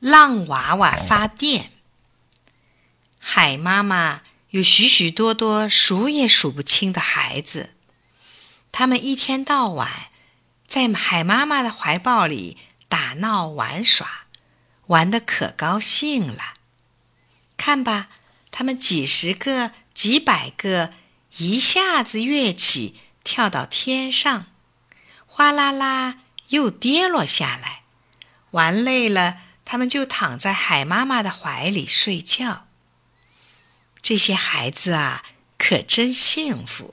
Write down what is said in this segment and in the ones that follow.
浪娃娃发电。海妈妈有许许多多数也数不清的孩子，他们一天到晚在海妈妈的怀抱里打闹玩耍，玩得可高兴了。看吧，他们几十个、几百个一下子跃起，跳到天上，哗啦啦又跌落下来。玩累了，他们就躺在海妈妈的怀里睡觉。这些孩子啊，可真幸福。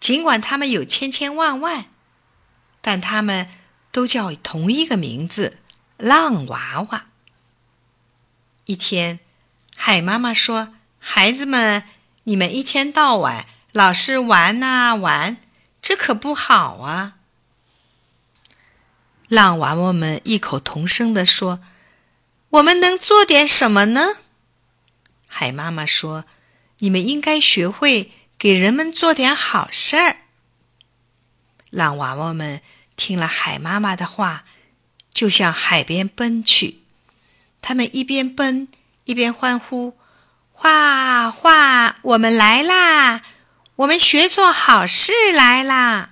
尽管他们有千千万万，但他们都叫同一个名字——浪娃娃。一天。海妈妈说：“孩子们，你们一天到晚老是玩呐玩，这可不好啊。”浪娃娃们异口同声地说：“我们能做点什么呢？”海妈妈说：“你们应该学会给人们做点好事儿。”浪娃娃们听了海妈妈的话，就向海边奔去。他们一边奔。一边欢呼：“画画，我们来啦！我们学做好事来啦！”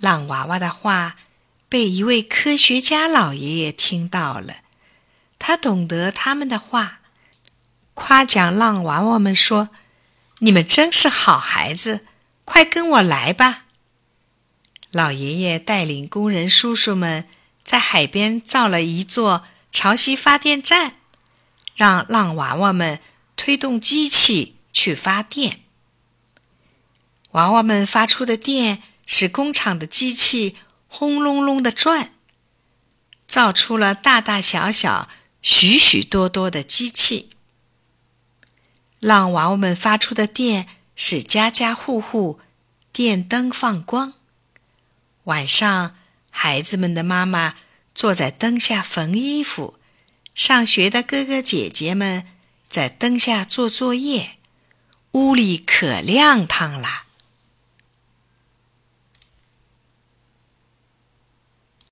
浪娃娃的话被一位科学家老爷爷听到了，他懂得他们的话，夸奖浪娃娃们说：“你们真是好孩子，快跟我来吧！”老爷爷带领工人叔叔们在海边造了一座潮汐发电站。让浪娃娃们推动机器去发电，娃娃们发出的电使工厂的机器轰隆隆的转，造出了大大小小、许许多多的机器。让娃娃们发出的电使家家户户电灯放光，晚上孩子们的妈妈坐在灯下缝衣服。上学的哥哥姐姐们在灯下做作业，屋里可亮堂了。